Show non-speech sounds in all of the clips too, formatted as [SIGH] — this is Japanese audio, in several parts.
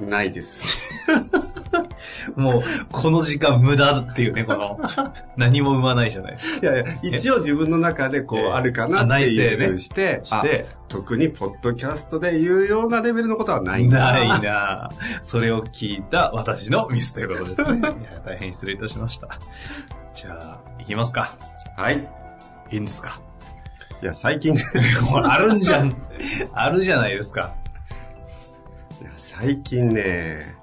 ないです。[LAUGHS] もう、この時間無駄っていうね、この、何も生まないじゃないですか。いやいや、一応自分の中でこうええあるかなあっていうふうにして、してあ特にポッドキャストで言うようなレベルのことはないんだ。ないなそれを聞いた私のミスということですね。[LAUGHS] いや大変失礼いたしました。じゃあ、行きますか。はい。いいんですか？いや、最近 [LAUGHS] あるんじゃん。あるじゃないですか。最近ね、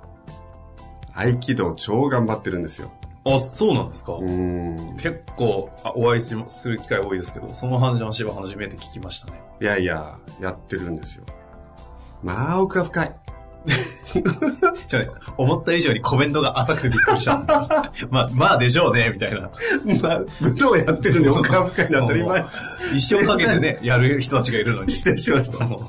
合気道超頑張ってるんですよ。あ、そうなんですか？うーん。結構あお会いしする機会多いですけど、その話は初めて聞きましたね。いやいや、やってるんですよ。まあ、奥が深い。[LAUGHS] ちょ思った以上にコメントが浅くてびっくりしたんですけど [LAUGHS] まあ、まあでしょうね、みたいな。まあ、武道やってるのに奥が深いのは当たり前。一生かけてね、やる人たちがいるのに。失礼しましたもう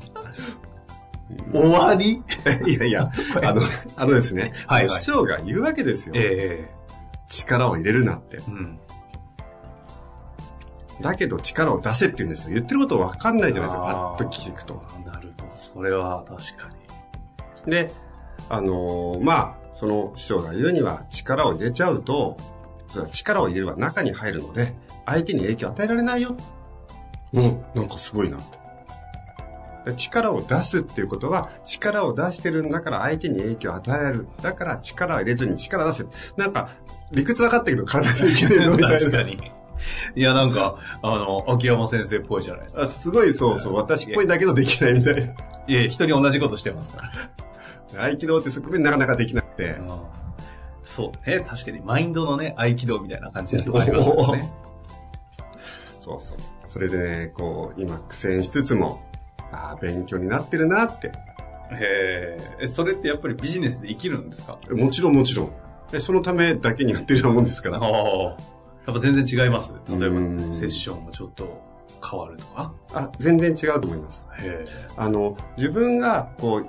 終わり？[LAUGHS] いやいや、[LAUGHS] あの、あのですね、はいはい師匠が言うわけですよ。え力を入れるなってえ。うん。だけど力を出せって言うんですよ。言ってること分かんないじゃないですか、パッと聞くと。なるほど。それは確かに。で、あのーまあ、その師匠が言うには力を入れちゃうと、力を入れれば中に入るので、相手に影響を与えられないよ。うん、なんかすごいなって。で力を出すっていうことは、力を出してるんだから相手に影響を与える。だから力を入れずに力を出せ。なんか、理屈分かったけど体できないのみたいな。[LAUGHS] 確かに。いや、なんか、あの、秋山先生っぽいじゃないですか。あすごいそうそう、私っぽいだけどできないみたいな。いえ、人に同じことしてますから。合気道ってそこでなかなかできなくて。そうね。確かに、マインドのね、合気道みたいな感じなとこありますよね。そうそう。それでね、こう、今苦戦しつつも、ああ、勉強になってるなって。へえ、それってやっぱりビジネスで生きるんですか？もちろんもちろん。でそのためだけにやってるようなもんですから。ああ。やっぱ全然違います？例えばうんセッションがちょっと変わるとか？あ、全然違うと思います。へあの、自分が、こう、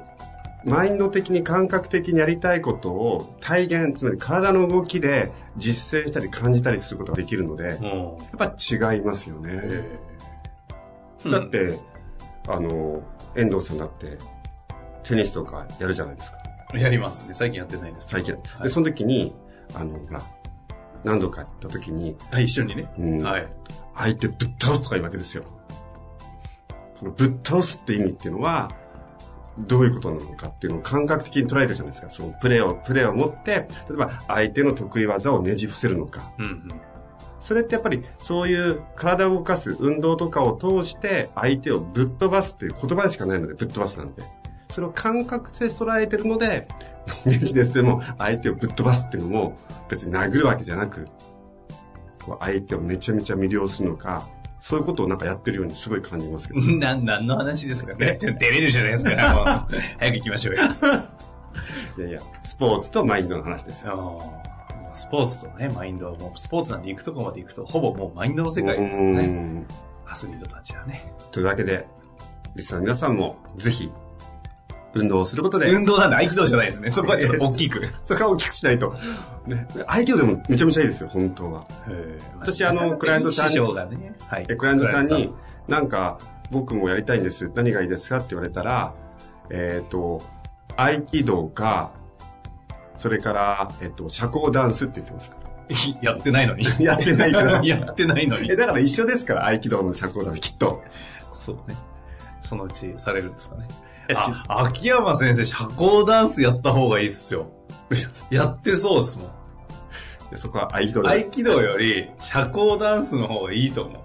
マインド的に感覚的にやりたいことを体現、つまり体の動きで実践したり感じたりすることができるので、え。やもっぱ違いますよね。へえ。だって、あの、遠藤さんだって、テニスとかやるじゃないですか。うん、やりますね。最近やってないです。最近。はいで、その時に、あの、ほら、何度かやった時に、あ一緒にね？うんはい。相手ぶっ倒すとか言うわけですよ。そのぶっ倒すって意味っていうのは、どういうことなのかっていうのを感覚的に捉えるじゃないですか。そのプレーを、プレーを持って、例えば相手の得意技をねじ伏せるのか。うんうん。それってやっぱりそういう体を動かす運動とかを通して相手をぶっ飛ばすっていう言葉でしかないので、ぶっ飛ばすなんで。それを感覚で捉えてるので、ビジネスでも相手をぶっ飛ばすっていうのも別に殴るわけじゃなく、こう相手をめちゃめちゃ魅了するのか、そういうことをなんかやってるようにすごい感じますけど。[LAUGHS] な、何の話ですか？ね照れるじゃないですか。もう早く行きましょうよ。[LAUGHS] いやいや、スポーツとマインドの話ですよ。スポーツとね、マインドはもう、スポーツなんて行くとこまで行くと、ほぼもうマインドの世界ですようね。んアスリートたちはね。というわけで、リスナーの皆さんもぜひ、運動をすることで、運動なんで合気道じゃないですね。そこはちょっと大きく。[LAUGHS] そこは大きくしないと。ね。合気道でもめちゃめちゃいいですよ、本当は。私あのクライアントさんに師匠がね、はい。で、クライアントさんに、なんか、僕もやりたいんです。何がいいですかって言われたら、えっ、と、合気道か、それから、えっ、と、社交ダンスって言ってますか？トさんやってないのに。やってないからやってないのに [LAUGHS] え、。だから一緒ですから、合気道の社交ダンス、きっと。そうね。そのうちされるんですかね。あ、秋山先生、社交ダンスやった方がいいっすよ。やってそうですもん。でそこは合気道で。合気道より社交ダンスの方がいいと思う。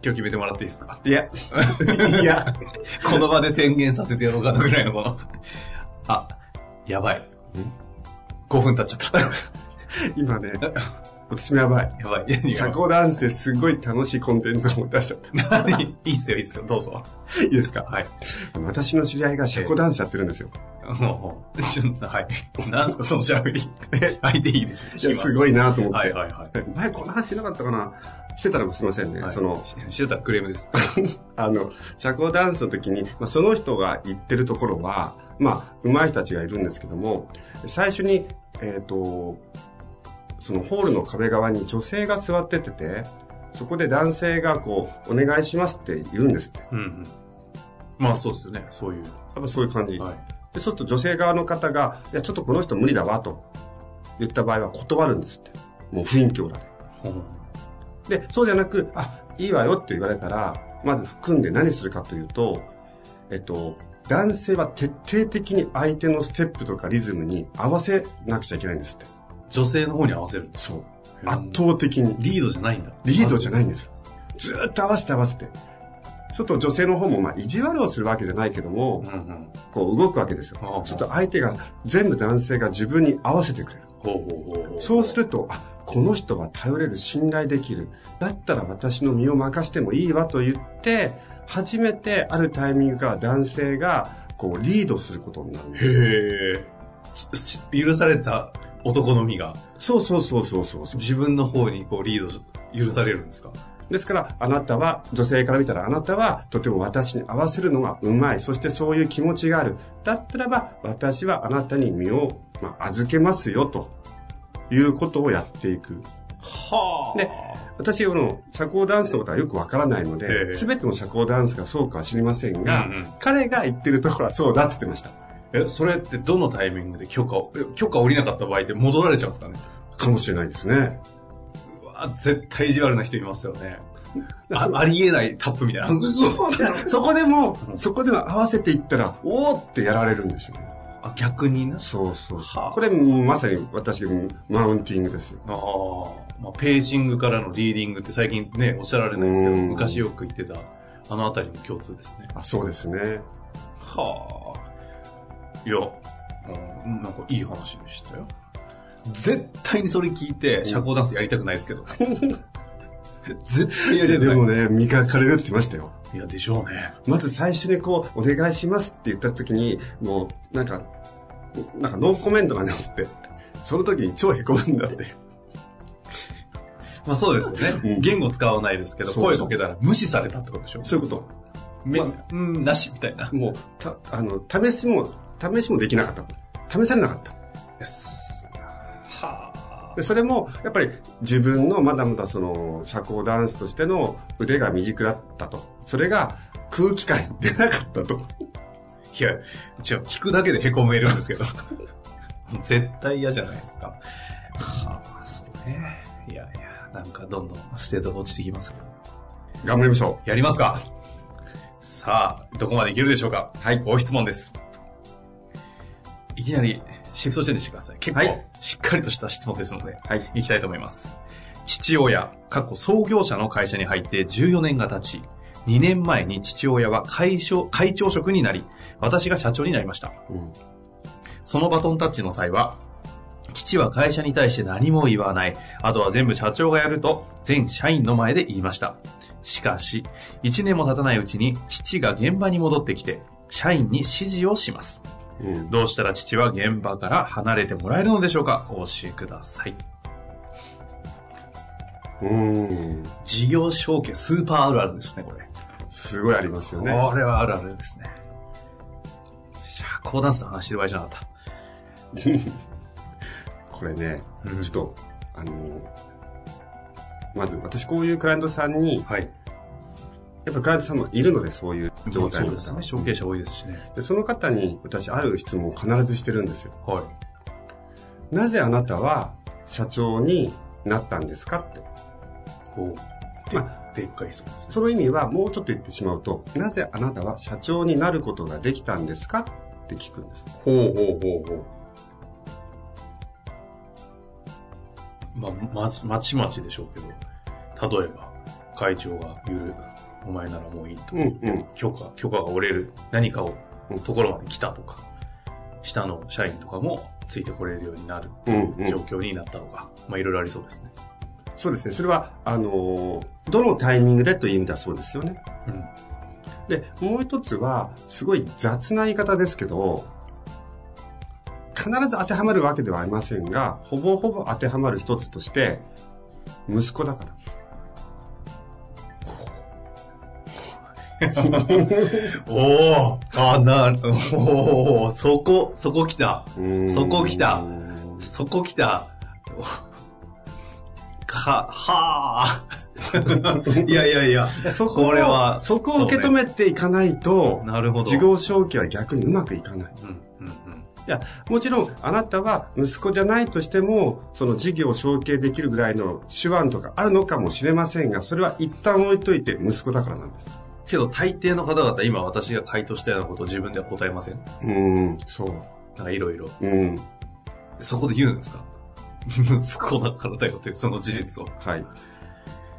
今日決めてもらっていいですか？いや、[LAUGHS] いや、この場で宣言させてやろうかなぐらいのこの。あ、やばい。5分経っちゃった。[LAUGHS] 今ね、私もやばい。やばい。社交ダンスですごい楽しいコンテンツを出しちゃった。何？いいっすよ、いいっすよ。どうぞ。いいですか？はい。私の知り合いが社交ダンスやってるんですよ。もう、ちょっと、はい。なんすか、その喋り。相手いいですよ。いや、すごいなと思って。はいはいはい。前この話してなかったかな？してたらすいませんね。はいその、ししてたらクレームです。[LAUGHS] あの、社交ダンスの時に、まあ、その人が行ってるところは、まあ、上手い人たちがいるんですけども、最初に、えっ、と、そのホールの壁側に女性が座っててて、そこで男性がこう、お願いしますって言うんですって。うんうん。まあそうですよね、そういう。やっぱそういう感じ。はい。で、そうすると女性側の方が、いや、ちょっとこの人無理だわ、と言った場合は断るんですって。もう雰囲気オーラで。で、そうじゃなく、あ、いいわよって言われたら、まず組んで何するかというと、えっと、男性は徹底的に相手のステップとかリズムに合わせなくちゃいけないんですって。女性の方に合わせる。そう。圧倒的に。リードじゃないんだ。リードじゃないんです。ずーっと合わせて合わせて。ちょっと女性の方も、まあ、意地悪をするわけじゃないけども、うんうん。こう動くわけですよ。ちょっと相手が、全部男性が自分に合わせてくれる。う。そうすると、あ、この人は頼れる、信頼できる。だったら私の身を任してもいいわと言って、初めてあるタイミングから男性が、こう、リードすることになるんです。へえ。許された男の身がそうそうそうそうそうそう。自分の方にこうリード許されるんですか？ですから、あなたは、女性から見たらあなたは、とても私に合わせるのがうまい。そしてそういう気持ちがある。だったらば、私はあなたに身を、まあ、預けますよ、ということをやっていく。はで私、この、社交ダンスのことはよくわからないのえで、えすべての社交ダンスがそうかは知りませんが、うんうん彼が言ってるところはそうだって言ってました。え、それってどのタイミングで許可を、え許可降りなかった場合って戻られちゃうんですかね？かもしれないですね。うわ絶対意地悪な人いますよね。あありえないタップみたいな。[LAUGHS] そこでも、そこでも合わせていったら、おーってやられるんですよね。あ逆にな。そうそうそう。はあこれ、まさに私、マウンティングですよ。ああ、まあ、ページングからのリーディングって最近ね、おっしゃられないですけど、うん昔よく言ってた、あのあたりも共通ですね。あそうですね。はあ。いや、うん、なんかいい話でしたよ。絶対にそれ聞いて、社交ダンスやりたくないですけど [LAUGHS] ね。絶対やり。でもね、磨かれるって言ってましたよ。いや、でしょうね。まず最初にこう、お願いしますって言った時に、もう、なんか、なんかノーコメントなんですって。その時に超凹むんだって。まあそうですよね。うん言語使わないですけど、そうそう声かけたら無視されたってことでしょ？そういうこめ、まうん、なしみたいなと。。もう、た、あの、試しも、試しもできなかった。試されなかった。はあ。でそれも、やっぱり自分のまだまだその、社交ダンスとしての腕が未熟だったと。それが空気感に出なかったと。いや、違う、聞くだけで凹めるんですけど。[LAUGHS] 絶対嫌じゃないですか。はあ、そうね。いやいや、なんかどんどんステートが落ちてきますけど。頑張りましょやりますかさあ、どこまでいけるでしょうかはいご質問です。いきなりシフトチェンジしてください。結構、はいしっかりとした質問ですので、う。はい。いきたいと思います。父親、過去創業者の会社に入って14年が経ち、2年前に父親は会長会長職になり、私が社長になりました。うん。そのバトンタッチの際は、父は会社に対して何も言わない。あとは全部社長がやると、全社員の前で言いました。しかし、1年も経たないうちに、父が現場に戻ってきて、社員に指示をします。うん。どうしたら父は現場から離れてもらえるのでしょうか？お教えください。うん。事業承継スーパーあるあるですね、これ。すごいありますよね。これはあるあるですね。社交ダンスの話してる場合じゃなかった。[LAUGHS] これね、うんちょっと、あの、まず私こういうクライアントさんに、はい。やっぱクライアントさんもいるので、そういう状態の方ですね。承継者多いですしね。でその方に私ある質問を必ずしてるんですよ。はい。なぜあなたは社長になったんですかって。こう。までっかいそうですね。その意味はもうちょっと言ってしまうと、なぜあなたは社長になることができたんですかって聞くんです。ほうほうほうほう。まあ、まちまちまちでしょうけど、例えば、会長がゆる、お前ならもういいと。うんうん。許可、許可が折れる何かを、ところまで来たとか、下の社員とかもついてこれるようになるうんうん状。況になったとか、まあいろいろありそうですね。そうですね。それは、あのーどのタイミングでという意味ではそうですよね。うん。で、もう一つは、すごい雑な言い方ですけど、必ず当てはまるわけではありませんが、ほぼほぼ当てはまる一つとして、息子だから。おおあ、なる、おおそこ、そこ来た。そこ来たそこ来た。か、はあ。いやいやいや、そこをこれはそこを受け止めていかないと、なるほど。事業承継は逆にうまくいかない。うん。いや、もちろん、あなたは息子じゃないとしても、その事業を承継できるぐらいの手腕とかあるのかもしれませんが、それは一旦置いといて息子だからなんです。けど大抵の方々、今私が回答したようなことを自分では答えませんうーん、そう。なんかいろいろ。うん、そこで言うんですか？[LAUGHS] 息子だからだよというその事実を。はい。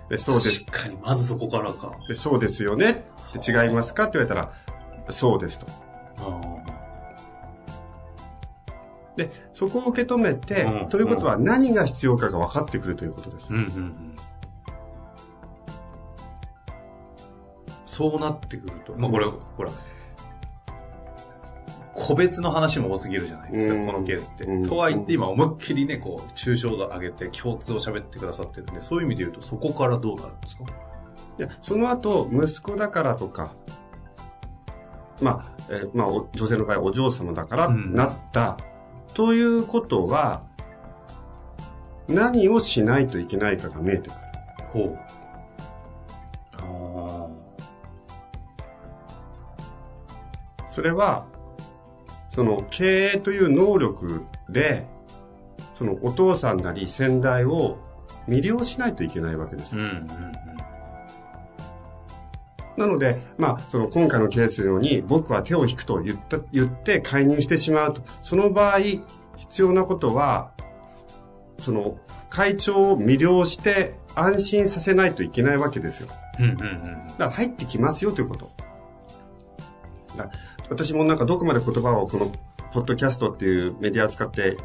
で、そうです。確かに、まずそこからか。で、そうですよねって違いますか？って言われたら、そうですと。あで、そこを受け止めて、うんということは何が必要かが分かってくるということです。ーうんうんうん。そうなってくると、まあこれ、ほら、個別の話も多すぎるじゃないですか、うんこのケースって。うんとはいって今思いっきりね、こう、抽象度上げて共通を喋ってくださってるんで、そういう意味で言うとそこからどうなるんですか？いや、その後、息子だからとか、まあ、えーまあ、お女性の場合、お嬢様だから、うんなった、ということは、何をしないといけないかが見えてくる。ほう。それは、その経営という能力で、そのお父さんなり先代を魅了しないといけないわけですあ。うんうんうん。なので、まあ、その今回のケースのように、僕は手を引くと言った、言って介入してしまうと。その場合、必要なことは、その、会長を魅了して安心させないといけないわけですよ。うんうんうん。だから入ってきますよということ。私もなんかどこまで言葉をこの、ポッドキャストっていうメディアを使ってい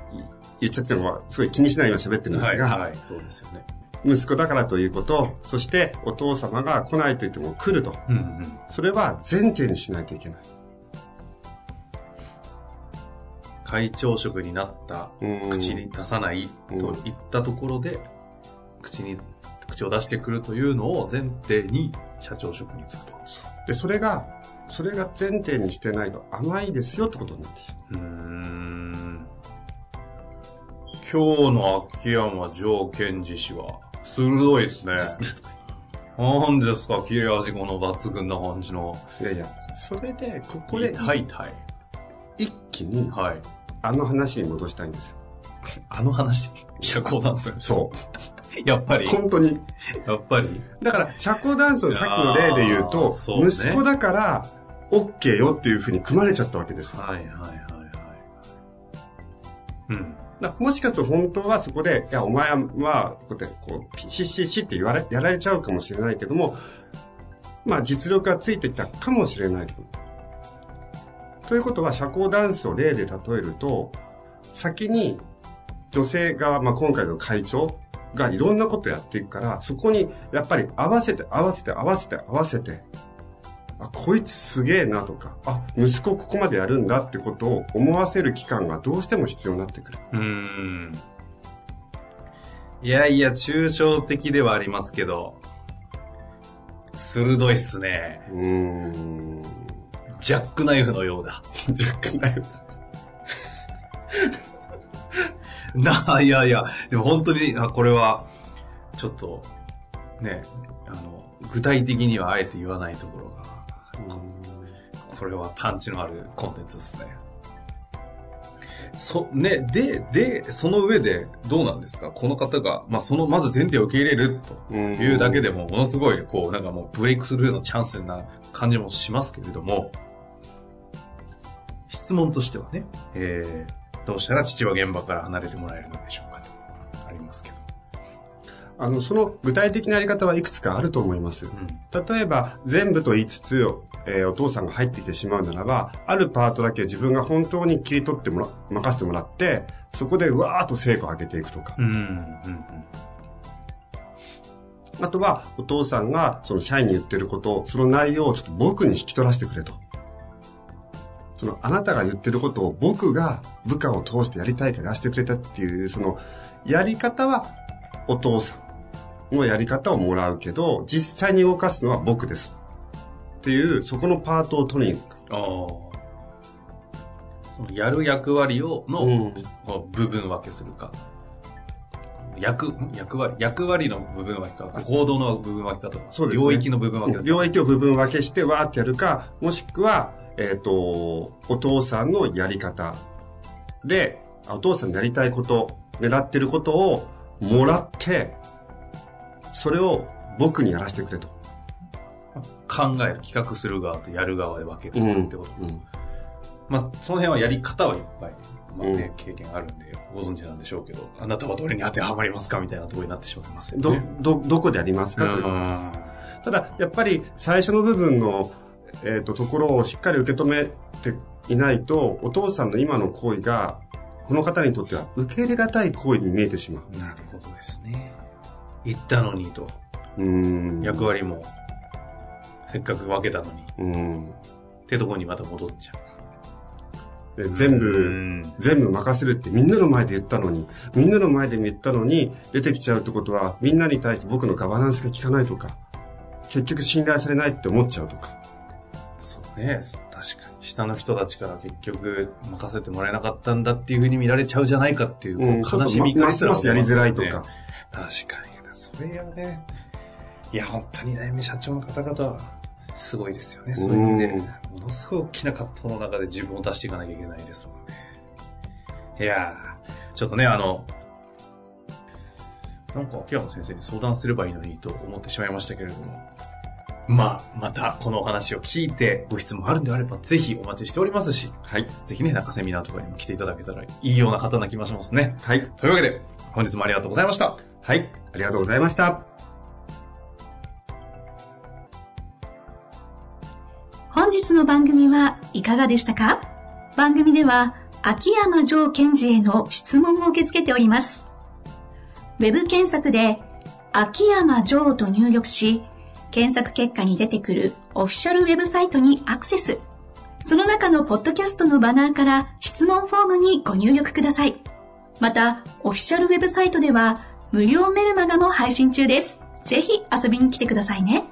言っちゃってるのは、すごい気にしないように喋ってるんですが、はい、はい、そうですよね。息子だからということ、そしてお父様が来ないと言っても来ると。うんうん。それは前提にしないといけない。会長職になったうん口に出さないといったところで、口に、口を出してくるというのを前提に社長職に就くと。で、それが、それが前提にしてないと甘いですよってことになってしまうーん。今日の秋山城賢治氏は、鋭いですね。なんですか切れ味この抜群な感じの。う。いやいや、それで、ここで痛い痛い。一気にはい。あの話に戻したいんですよ。あの話、社交ダンス？そやっぱり？う。、本当に。やっぱり？だから、社交ダンスのさっきの例で言うと、そうね息子だから、OK よっていうふうに組まれちゃったわけですよ。はいはいはいはい。うん。だもしかすると本当はそこで、いや、お前は、こうやって、こう、ピシッシッシッって言われ、やられちゃうかもしれないけども、まあ実力がついてきたかもしれない。ということは、社交ダンスを例で例えると、先に女性側、まあ今回の会長がいろんなことやっていくから、そこにやっぱり合わせて合わせて合わせて合わせて、あ、こいつすげえなとか、あ、息子ここまでやるんだってことを思わせる期間がどうしても必要になってくる。うーん。いやいや、抽象的ではありますけど、鋭いっすね。うーん。ジャックナイフのようだ。若干だよ。[LAUGHS] なあ、いやいや、でも本当に、あこれは、ちょっと、ね、あの、具体的にはあえて言わないところが、これはパンチのあるコンテンツですね。そ、ね、で、で、その上でどうなんですか？この方が、まあ、その、まず前提を受け入れるというだけでも、ものすごい、こう、なんかもうブレイクスルーのチャンスな感じもしますけれども、質問としてはね、えー、どうしたら父は現場から離れてもらえるのでしょうか？あの、その具体的なやり方はいくつかあると思います。うん。例えば、全部と言いつつ、えーお父さんが入ってきてしまうならば、あるパートだけ自分が本当に切り取ってもら、任せてもらって、そこでうわーっと成果を上げていくとか。うん。うん。あとは、お父さんが、その社員に言ってること、その内容をちょっと僕に引き取らせてくれと。その、あなたが言ってることを僕が部下を通してやりたいからやらせてくれたっていう、その、やり方はお父さんのやり方をもらうけど、実際に動かすのは僕です。っていう、そこのパートを取りに行く。ああ。そのやる役割をの、うん部分分けするか。役、ん役割役割の部分分けか。行動の部分分けかとか。そうですね領域の部分分け領域を部分分けしてわーってやるか、もしくは、えっ、と、お父さんのやり方で、あお父さんのやりたいこと、狙ってることをもらって、それを僕にやらせてくれと。考える、企画する側とやる側で分けるってこと。うんまあ、その辺はやり方はいっぱい、まあね、う経験あるんで、ご存知なんでしょうけど、あなたはどれに当てはまりますかみたいなところになってしまいますよどね。、ど、どこでやりますかということです。ただ、やっぱり最初の部分の、えっ、と、ところをしっかり受け止めていないと、お父さんの今の行為が、この方にとっては受け入れがたい行為に見えてしまう。なるほど。言ったのにと。役割も、せっかく分けたのに、うん。ってとこにまた戻っちゃで全う。部、ん全部任せるってみんなの前で言ったのに、みんなの前で言ったのに、出てきちゃうってことは、みんなに対して僕のガバナンスが効かないとか、結局信頼されないって思っちゃうとか。そうね、確かに。下の人たちから結局任せてもらえなかったんだっていうふうに見られちゃうじゃないかっていう、う悲しみがますますやりづらいとか。確かに。それはね、いや、本当にね、社長の方々は、すごいですよね。そういう意味で、ものすごい大きな葛藤の中で自分を出していかなきゃいけないですもんね。いやー、ちょっとね、あの、なんか秋山先生に相談すればいいのにと思ってしまいましたけれども、まあ、またこのお話を聞いてご質問あるんであれば、ぜひお待ちしておりますし、はい。ぜひね、中セミナーとかにも来ていただけたらいいような方な気もしますね。はい。というわけで、本日もありがとうございました。はい。ありがとうございました。本日の番組はいかがでしたか？番組では秋山城賢治への質問を受け付けております。ウェブ検索で秋山城と入力し、検索結果に出てくるオフィシャルウェブサイトにアクセス。その中のポッドキャストのバナーから質問フォームにご入力ください。また、オフィシャルウェブサイトでは無料メルマガも配信中です。ぜひ遊びに来てくださいね。